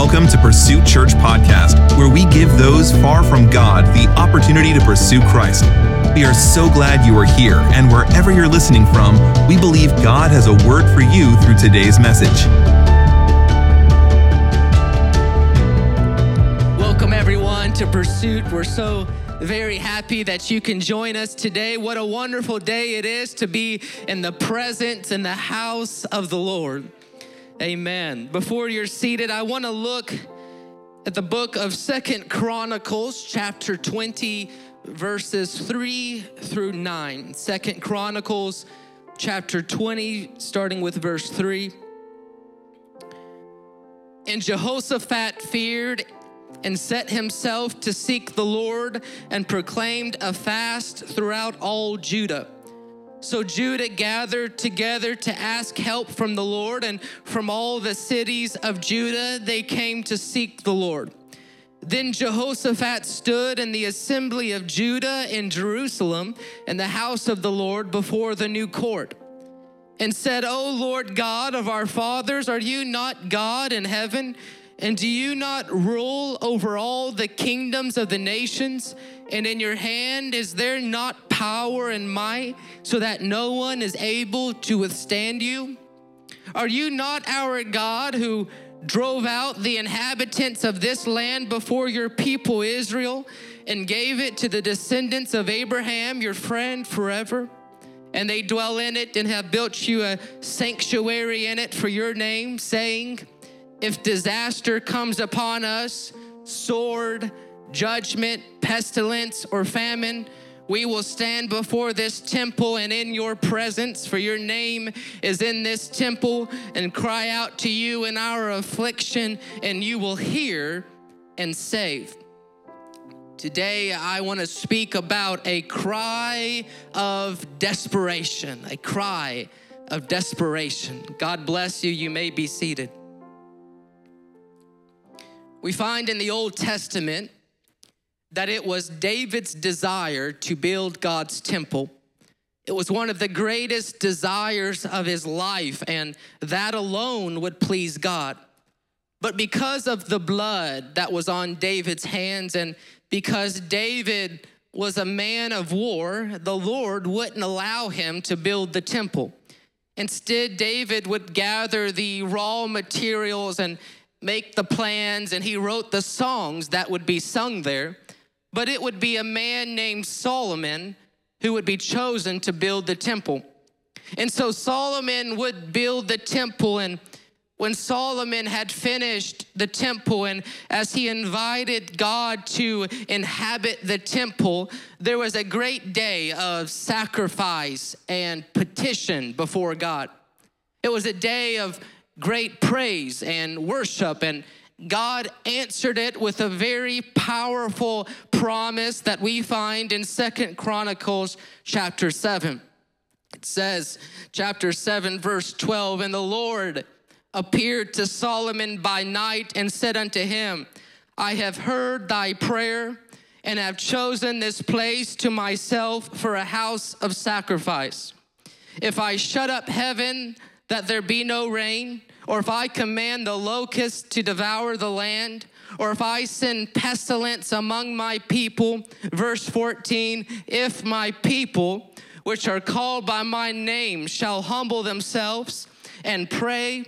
welcome to Pursuit Church Podcast, where we give those far from God the opportunity to pursue Christ. We are so glad you are here, and wherever you're listening from, we believe God has a word for you through today's message. Welcome, everyone, to Pursuit. We're so very happy that you can join us today. What a wonderful day it is to be in the presence in the house of the Lord. Amen. Before you're seated, I want to look at the book of Second Chronicles, chapter 20, verses 3 through 9. Second Chronicles, chapter 20, starting with verse 3. And Jehoshaphat feared and set himself to seek the Lord and proclaimed a fast throughout all Judah. So Judah gathered together to ask help from the Lord, and from all the cities of Judah they came to seek the Lord. Then Jehoshaphat stood in the assembly of Judah in Jerusalem in the house of the Lord before the new court and said, O Lord God of our fathers, are you not God in heaven? And do you not rule over all the kingdoms of the nations? And in your hand is there not power and might, so that no one is able to withstand you? Are you not our God who drove out the inhabitants of this land before your people Israel and gave it to the descendants of Abraham, your friend, forever? And they dwell in it and have built you a sanctuary in it for your name, saying, if disaster comes upon us, sword, judgment, pestilence, or famine, we will stand before this temple and in your presence, for your name is in this temple, and cry out to you in our affliction, and you will hear and save. Today, I want to speak about a cry of desperation, a cry of desperation. God bless you. You may be seated. We find in the Old Testament that it was David's desire to build God's temple. It was one of the greatest desires of his life, and that alone would please God. But because of the blood that was on David's hands, and because David was a man of war, the Lord wouldn't allow him to build the temple. Instead, David would gather the raw materials and make the plans and he wrote the songs that would be sung there. But it would be a man named Solomon who would be chosen to build the temple. And so Solomon would build the temple. And when Solomon had finished the temple, and as he invited God to inhabit the temple, there was a great day of sacrifice and petition before God. It was a day of great praise and worship and God answered it with a very powerful promise that we find in Second Chronicles chapter 7. It says, chapter 7, verse 12, and the Lord appeared to Solomon by night and said unto him, I have heard thy prayer and have chosen this place to myself for a house of sacrifice. If I shut up heaven that there be no rain, or if I command the locusts to devour the land, or if I send pestilence among my people, verse 14, if my people, which are called by my name, shall humble themselves and pray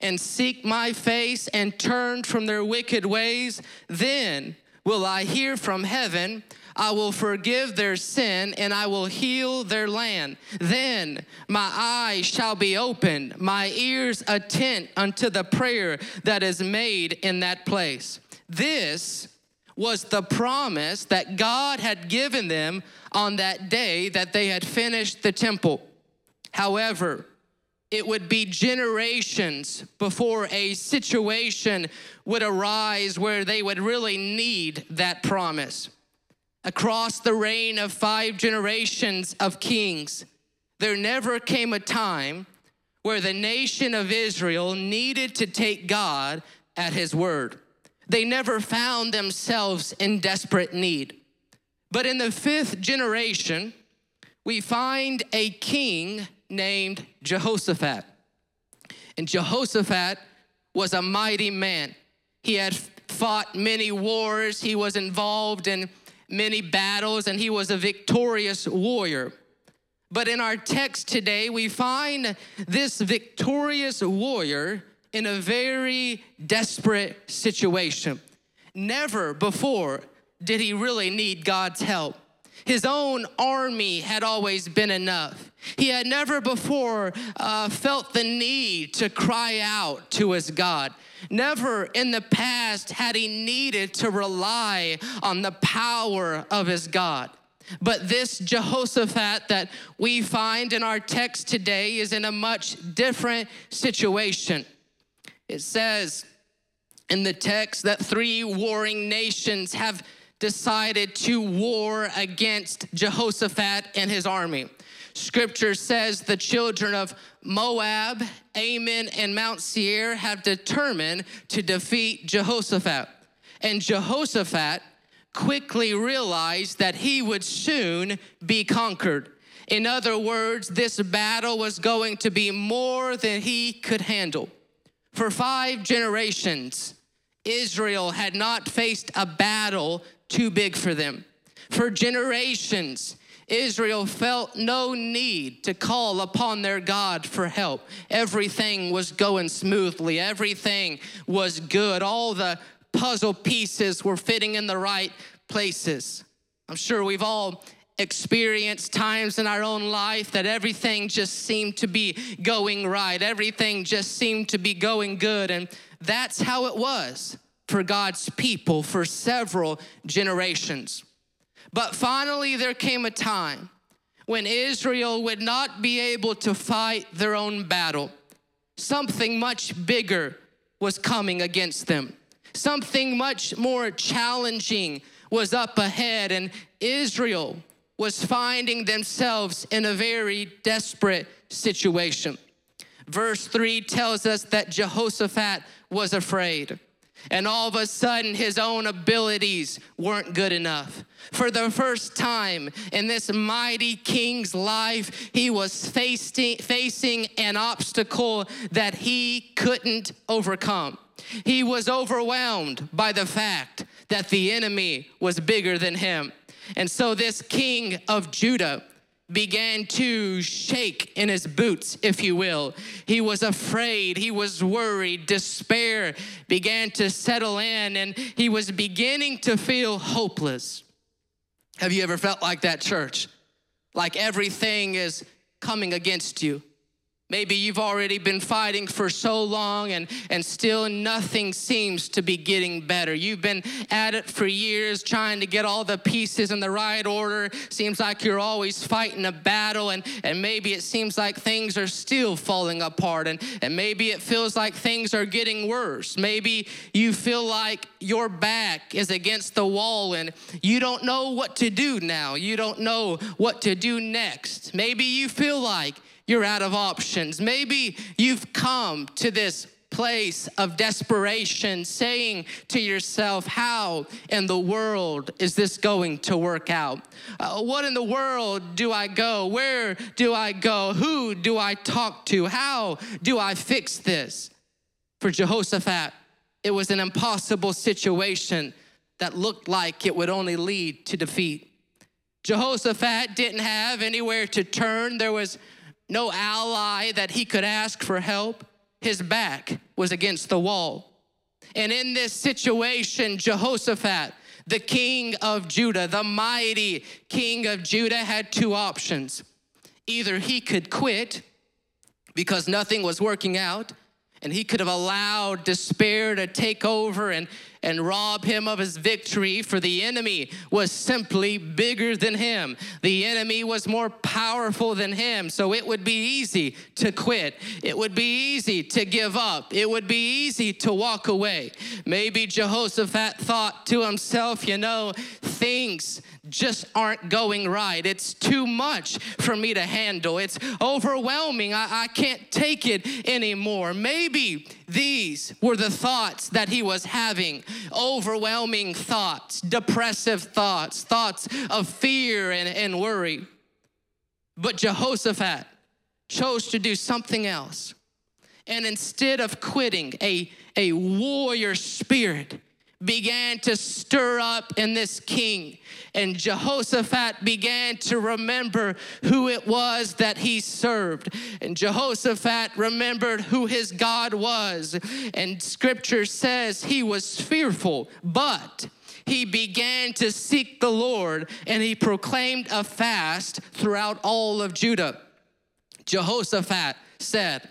and seek my face and turn from their wicked ways, then will I hear from heaven I will forgive their sin and I will heal their land. Then my eyes shall be opened, my ears attent unto the prayer that is made in that place. This was the promise that God had given them on that day that they had finished the temple. However, it would be generations before a situation would arise where they would really need that promise across the reign of five generations of kings, there never came a time where the nation of Israel needed to take God at his word. They never found themselves in desperate need. But in the fifth generation, we find a king named Jehoshaphat. And Jehoshaphat was a mighty man. He had fought many wars, he was involved in many battles, and he was a victorious warrior. But in our text today, we find this victorious warrior in a very desperate situation. Never before did he really need God's help. His own army had always been enough. He had never before uh, felt the need to cry out to his God. Never in the past had he needed to rely on the power of his God. But this Jehoshaphat that we find in our text today is in a much different situation. It says in the text that three warring nations have decided to war against Jehoshaphat and his army. Scripture says the children of Moab, Ammon, and Mount Seir have determined to defeat Jehoshaphat. And Jehoshaphat quickly realized that he would soon be conquered. In other words, this battle was going to be more than he could handle. For five generations, Israel had not faced a battle too big for them. For generations, Israel felt no need to call upon their God for help. Everything was going smoothly, everything was good. All the puzzle pieces were fitting in the right places. I'm sure we've all experienced times in our own life that everything just seemed to be going right, everything just seemed to be going good. And that's how it was for God's people for several generations. But finally, there came a time when Israel would not be able to fight their own battle. Something much bigger was coming against them. Something much more challenging was up ahead, and Israel was finding themselves in a very desperate situation. Verse 3 tells us that Jehoshaphat was afraid. And all of a sudden, his own abilities weren't good enough. For the first time in this mighty king's life, he was facing, facing an obstacle that he couldn't overcome. He was overwhelmed by the fact that the enemy was bigger than him. And so, this king of Judah, began to shake in his boots, if you will. He was afraid, he was worried, despair began to settle in, and he was beginning to feel hopeless. Have you ever felt like that, church? Like everything is coming against you. Maybe you've already been fighting for so long and, and still nothing seems to be getting better. You've been at it for years trying to get all the pieces in the right order. Seems like you're always fighting a battle, and, and maybe it seems like things are still falling apart, and, and maybe it feels like things are getting worse. Maybe you feel like your back is against the wall and you don't know what to do now. You don't know what to do next. Maybe you feel like you're out of options. Maybe you've come to this place of desperation, saying to yourself, How in the world is this going to work out? Uh, what in the world do I go? Where do I go? Who do I talk to? How do I fix this? For Jehoshaphat, it was an impossible situation that looked like it would only lead to defeat. Jehoshaphat didn't have anywhere to turn. There was no ally that he could ask for help. His back was against the wall. And in this situation, Jehoshaphat, the king of Judah, the mighty king of Judah, had two options. Either he could quit because nothing was working out, and he could have allowed despair to take over and and rob him of his victory, for the enemy was simply bigger than him. The enemy was more powerful than him, so it would be easy to quit. It would be easy to give up. It would be easy to walk away. Maybe Jehoshaphat thought to himself, you know, things just aren't going right. It's too much for me to handle. It's overwhelming. I, I can't take it anymore. Maybe these were the thoughts that he was having overwhelming thoughts, depressive thoughts, thoughts of fear and, and worry. But Jehoshaphat chose to do something else. And instead of quitting, a, a warrior spirit began to stir up in this king. And Jehoshaphat began to remember who it was that he served. And Jehoshaphat remembered who his God was. And scripture says he was fearful, but he began to seek the Lord and he proclaimed a fast throughout all of Judah. Jehoshaphat said,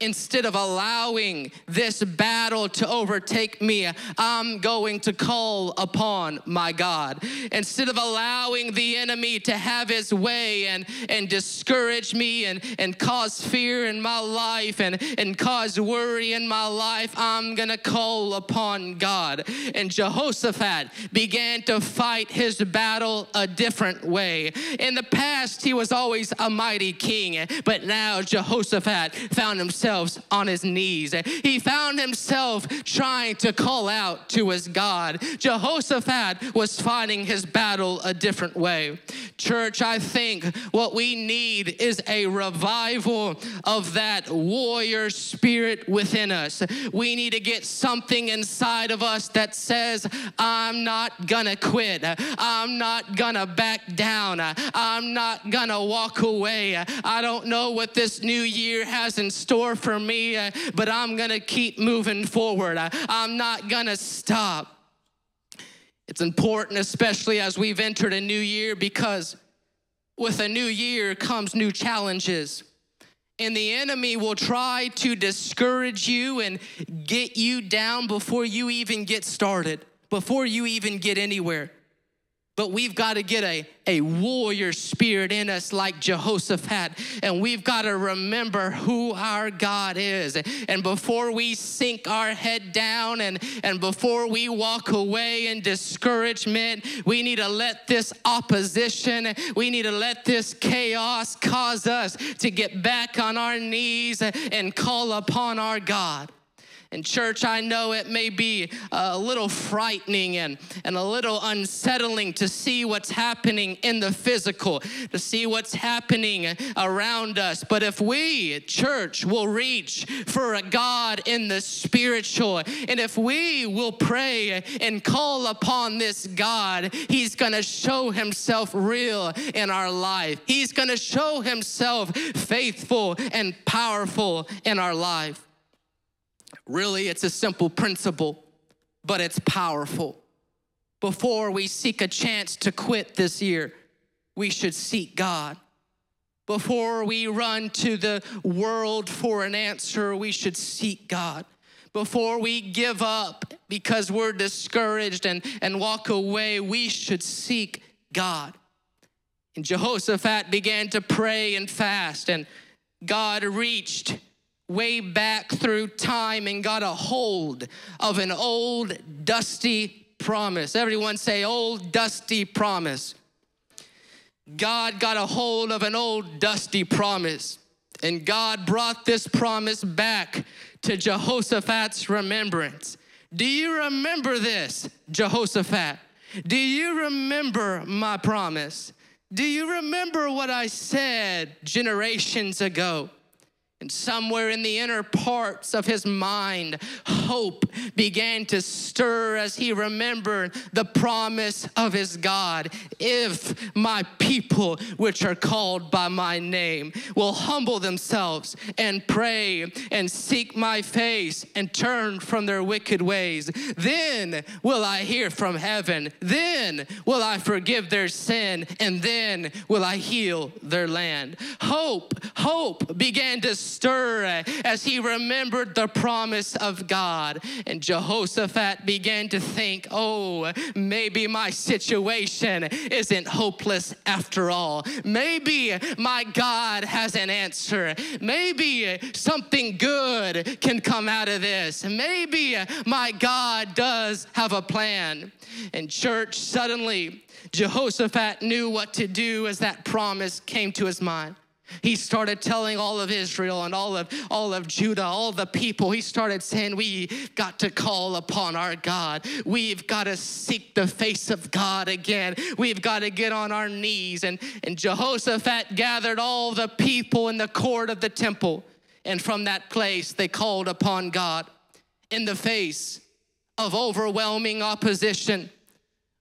Instead of allowing this battle to overtake me, I'm going to call upon my God. Instead of allowing the enemy to have his way and, and discourage me and, and cause fear in my life and, and cause worry in my life, I'm going to call upon God. And Jehoshaphat began to fight his battle a different way. In the past, he was always a mighty king, but now Jehoshaphat found himself himself on his knees. He found himself trying to call out to his God. Jehoshaphat was fighting his battle a different way. Church, I think what we need is a revival of that warrior spirit within us. We need to get something inside of us that says, I'm not gonna quit. I'm not gonna back down. I'm not gonna walk away. I don't know what this new year has in store for me, uh, but I'm gonna keep moving forward. I'm not gonna stop. It's important, especially as we've entered a new year, because with a new year comes new challenges. And the enemy will try to discourage you and get you down before you even get started, before you even get anywhere. But we've got to get a, a warrior spirit in us like Jehoshaphat. And we've got to remember who our God is. And before we sink our head down and, and before we walk away in discouragement, we need to let this opposition, we need to let this chaos cause us to get back on our knees and call upon our God. And, church, I know it may be a little frightening and, and a little unsettling to see what's happening in the physical, to see what's happening around us. But if we, church, will reach for a God in the spiritual, and if we will pray and call upon this God, He's gonna show Himself real in our life. He's gonna show Himself faithful and powerful in our life. Really, it's a simple principle, but it's powerful. Before we seek a chance to quit this year, we should seek God. Before we run to the world for an answer, we should seek God. Before we give up because we're discouraged and, and walk away, we should seek God. And Jehoshaphat began to pray and fast, and God reached way back through time and got a hold of an old dusty promise. Everyone say, old dusty promise. God got a hold of an old dusty promise, and God brought this promise back to Jehoshaphat's remembrance. Do you remember this, Jehoshaphat? Do you remember my promise? Do you remember what I said generations ago? And somewhere in the inner parts of his mind, hope began to stir as he remembered the promise of his God. If my people, which are called by my name, will humble themselves and pray and seek my face and turn from their wicked ways, then will I hear from heaven. Then will I forgive their sin, and then will I heal their land. Hope, hope began to stir as he remembered the promise of God. And Jehoshaphat began to think, oh, maybe my situation isn't hopeless after all. Maybe my God has an answer. Maybe something good can come out of this. Maybe my God does have a plan. And church, suddenly, Jehoshaphat knew what to do as that promise came to his mind. He started telling all of Israel and all of all of Judah, all the people. He started saying, "We got to call upon our God. We've got to seek the face of God again. We've got to get on our knees." And and Jehoshaphat gathered all the people in the court of the temple And from that place, they called upon God in the face of overwhelming opposition,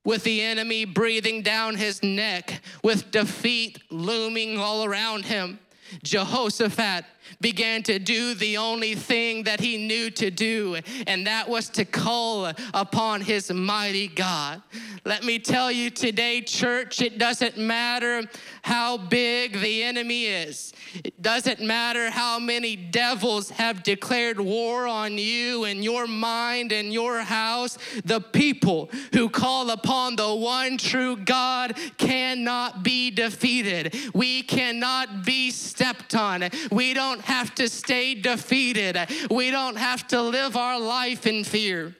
with the enemy breathing down his neck, with defeat looming all around him. Jehoshaphat began to do the only thing that he knew to do, and that was to call upon his mighty God. Let me tell you today, church, it doesn't matter how big the enemy is. It doesn't matter how many devils have declared war on you and your mind and your house. The people who call upon the one true God cannot be defeated. We cannot be stepped on. We don't have to stay defeated. We don't have to live our life in fear.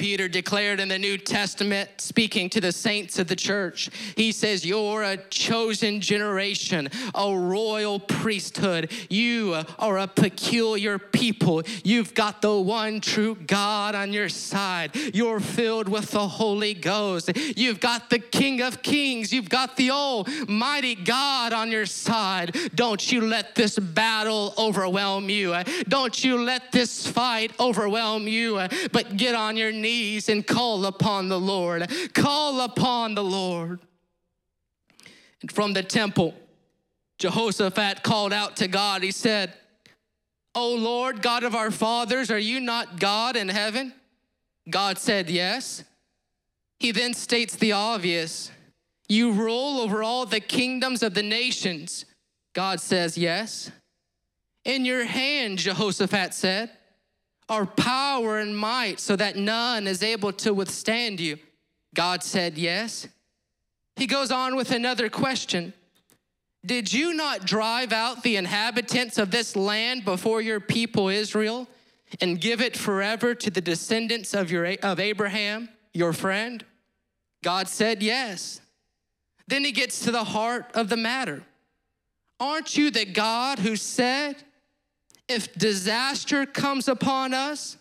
Peter declared in the New Testament, speaking to the saints of the church, he says, You're a chosen generation, a royal priesthood. You are a peculiar people. You've got the one true God on your side. You're filled with the Holy Ghost. You've got the King of Kings. You've got the Almighty God on your side. Don't you let this battle overwhelm you. Don't you let this fight overwhelm you, but get on your knees knees and call upon the Lord. Call upon the Lord. And from the temple, Jehoshaphat called out to God. He said, O Lord, God of our fathers, are you not God in heaven? God said, Yes. He then states the obvious You rule over all the kingdoms of the nations. God says, Yes. In your hand, Jehoshaphat said, are power and might so that none is able to withstand you? God said, Yes. He goes on with another question Did you not drive out the inhabitants of this land before your people Israel and give it forever to the descendants of, your, of Abraham, your friend? God said, Yes. Then he gets to the heart of the matter. Aren't you the God who said, if disaster comes upon us,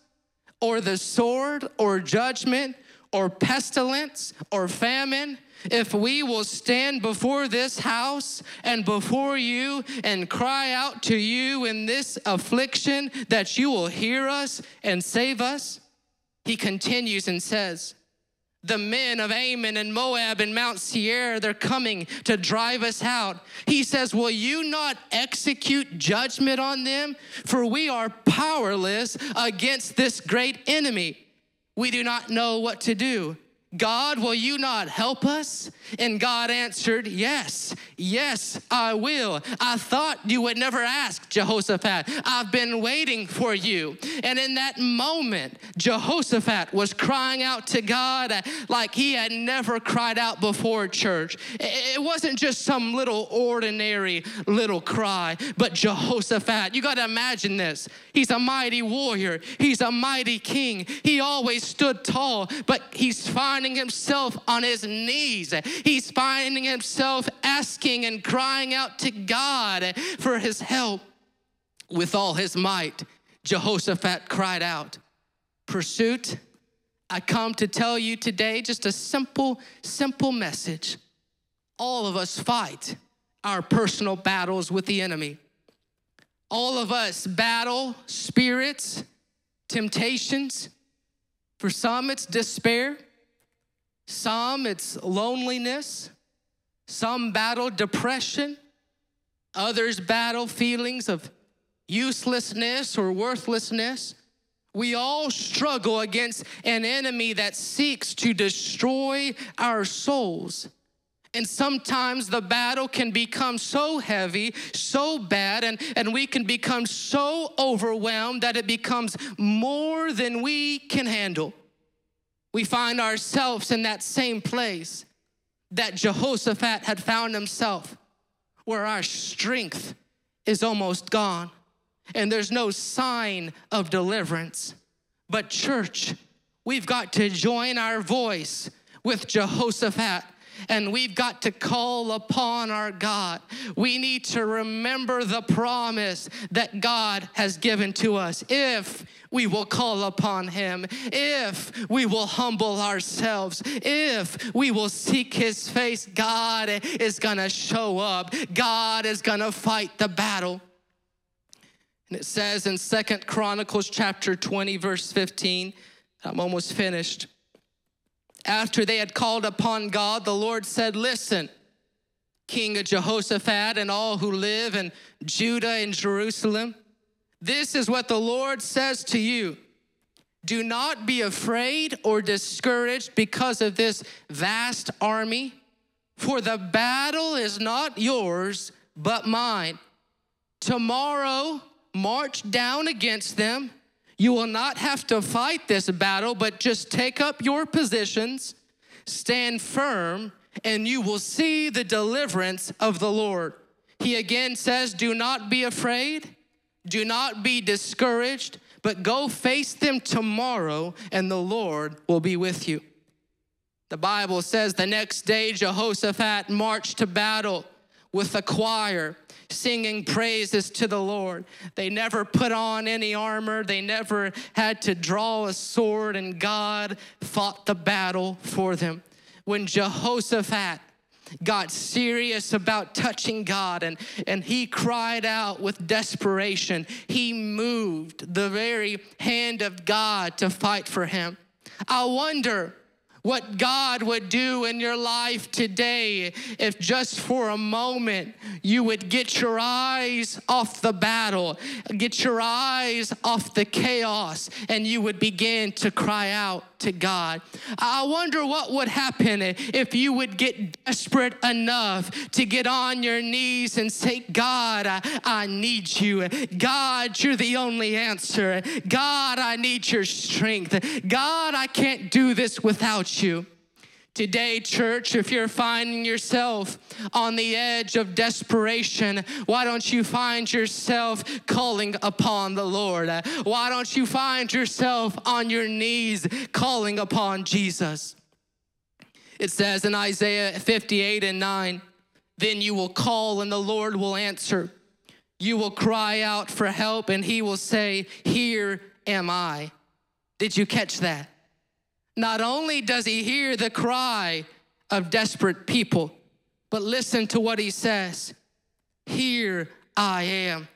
or the sword, or judgment, or pestilence, or famine, if we will stand before this house and before you and cry out to you in this affliction, that you will hear us and save us? He continues and says, the men of Ammon and Moab and Mount Seir, they're coming to drive us out. He says, Will you not execute judgment on them? For we are powerless against this great enemy. We do not know what to do. God, will you not help us? And God answered, Yes, yes, I will. I thought you would never ask, Jehoshaphat. I've been waiting for you. And in that moment, Jehoshaphat was crying out to God like he had never cried out before, church. It wasn't just some little ordinary little cry, but Jehoshaphat, you got to imagine this. He's a mighty warrior, he's a mighty king. He always stood tall, but he's fine finding himself on his knees. He's finding himself asking and crying out to God for his help. With all his might, Jehoshaphat cried out, Pursuit, I come to tell you today just a simple, simple message. All of us fight our personal battles with the enemy. All of us battle spirits, temptations. For some, it's despair. Some it's loneliness, some battle depression, others battle feelings of uselessness or worthlessness. We all struggle against an enemy that seeks to destroy our souls. And sometimes the battle can become so heavy, so bad, and, and we can become so overwhelmed that it becomes more than we can handle we find ourselves in that same place that Jehoshaphat had found himself, where our strength is almost gone and there's no sign of deliverance. But, church, we've got to join our voice with Jehoshaphat and we've got to call upon our God. We need to remember the promise that God has given to us. If we will call upon Him, if we will humble ourselves, if we will seek His face, God is gonna show up. God is gonna fight the battle. And it says in Second Chronicles chapter 20, verse 15, I'm almost finished. After they had called upon God, the Lord said, Listen, King of Jehoshaphat and all who live in Judah and Jerusalem, this is what the Lord says to you. Do not be afraid or discouraged because of this vast army, for the battle is not yours, but mine. Tomorrow, march down against them. You will not have to fight this battle, but just take up your positions, stand firm, and you will see the deliverance of the Lord. He again says, Do not be afraid, do not be discouraged, but go face them tomorrow, and the Lord will be with you. The Bible says the next day Jehoshaphat marched to battle with a choir singing praises to the Lord. They never put on any armor, they never had to draw a sword, and God fought the battle for them. When Jehoshaphat got serious about touching God and, and he cried out with desperation, he moved the very hand of God to fight for him. I wonder what God would do in your life today if just for a moment you would get your eyes off the battle, get your eyes off the chaos, and you would begin to cry out to God. I wonder what would happen if you would get desperate enough to get on your knees and say, God, I, I need you. God, you're the only answer. God, I need your strength. God, I can't do this without you. Today, church, if you're finding yourself on the edge of desperation, why don't you find yourself calling upon the Lord? Why don't you find yourself on your knees calling upon Jesus? It says in Isaiah 58 and 9, then you will call and the Lord will answer. You will cry out for help and he will say, Here am I. Did you catch that? Not only does he hear the cry of desperate people, but listen to what he says Here I am.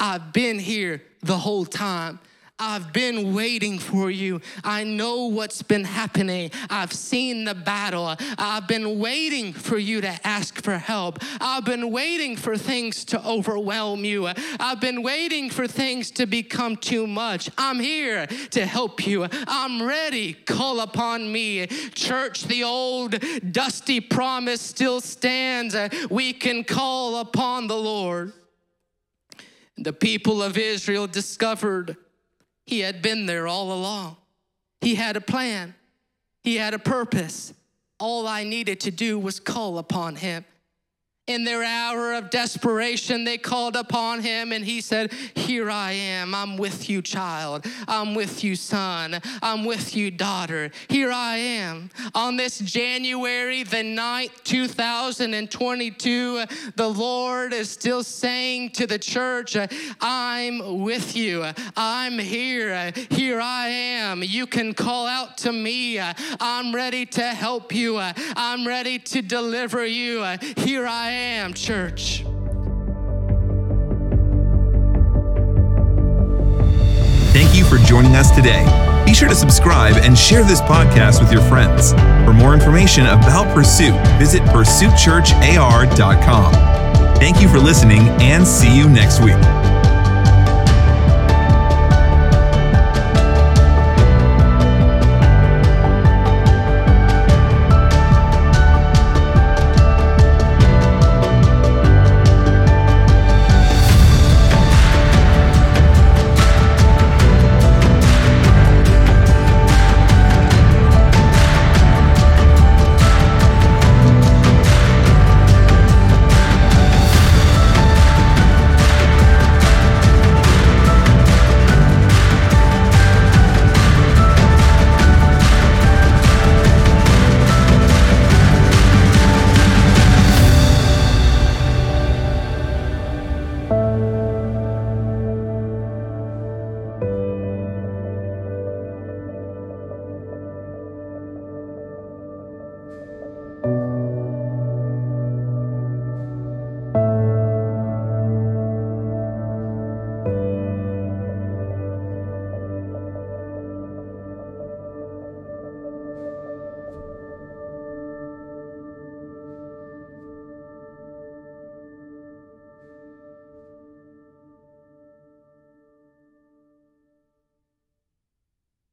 I've been here the whole time. I've been waiting for you. I know what's been happening. I've seen the battle. I've been waiting for you to ask for help. I've been waiting for things to overwhelm you. I've been waiting for things to become too much. I'm here to help you. I'm ready. Call upon me. Church, the old dusty promise still stands. We can call upon the Lord. The people of Israel discovered he had been there all along. He had a plan, he had a purpose. All I needed to do was call upon him. In their hour of desperation, they called upon him and he said, Here I am. I'm with you, child. I'm with you, son. I'm with you, daughter. Here I am. On this January the 9th, 2022, the Lord is still saying to the church, I'm with you. I'm here. Here I am. You can call out to me. I'm ready to help you. I'm ready to deliver you. Here I am am, church. Thank you for joining us today. Be sure to subscribe and share this podcast with your friends. For more information about Pursuit, visit pursuitchurchar.com. Thank you for listening and see you next week.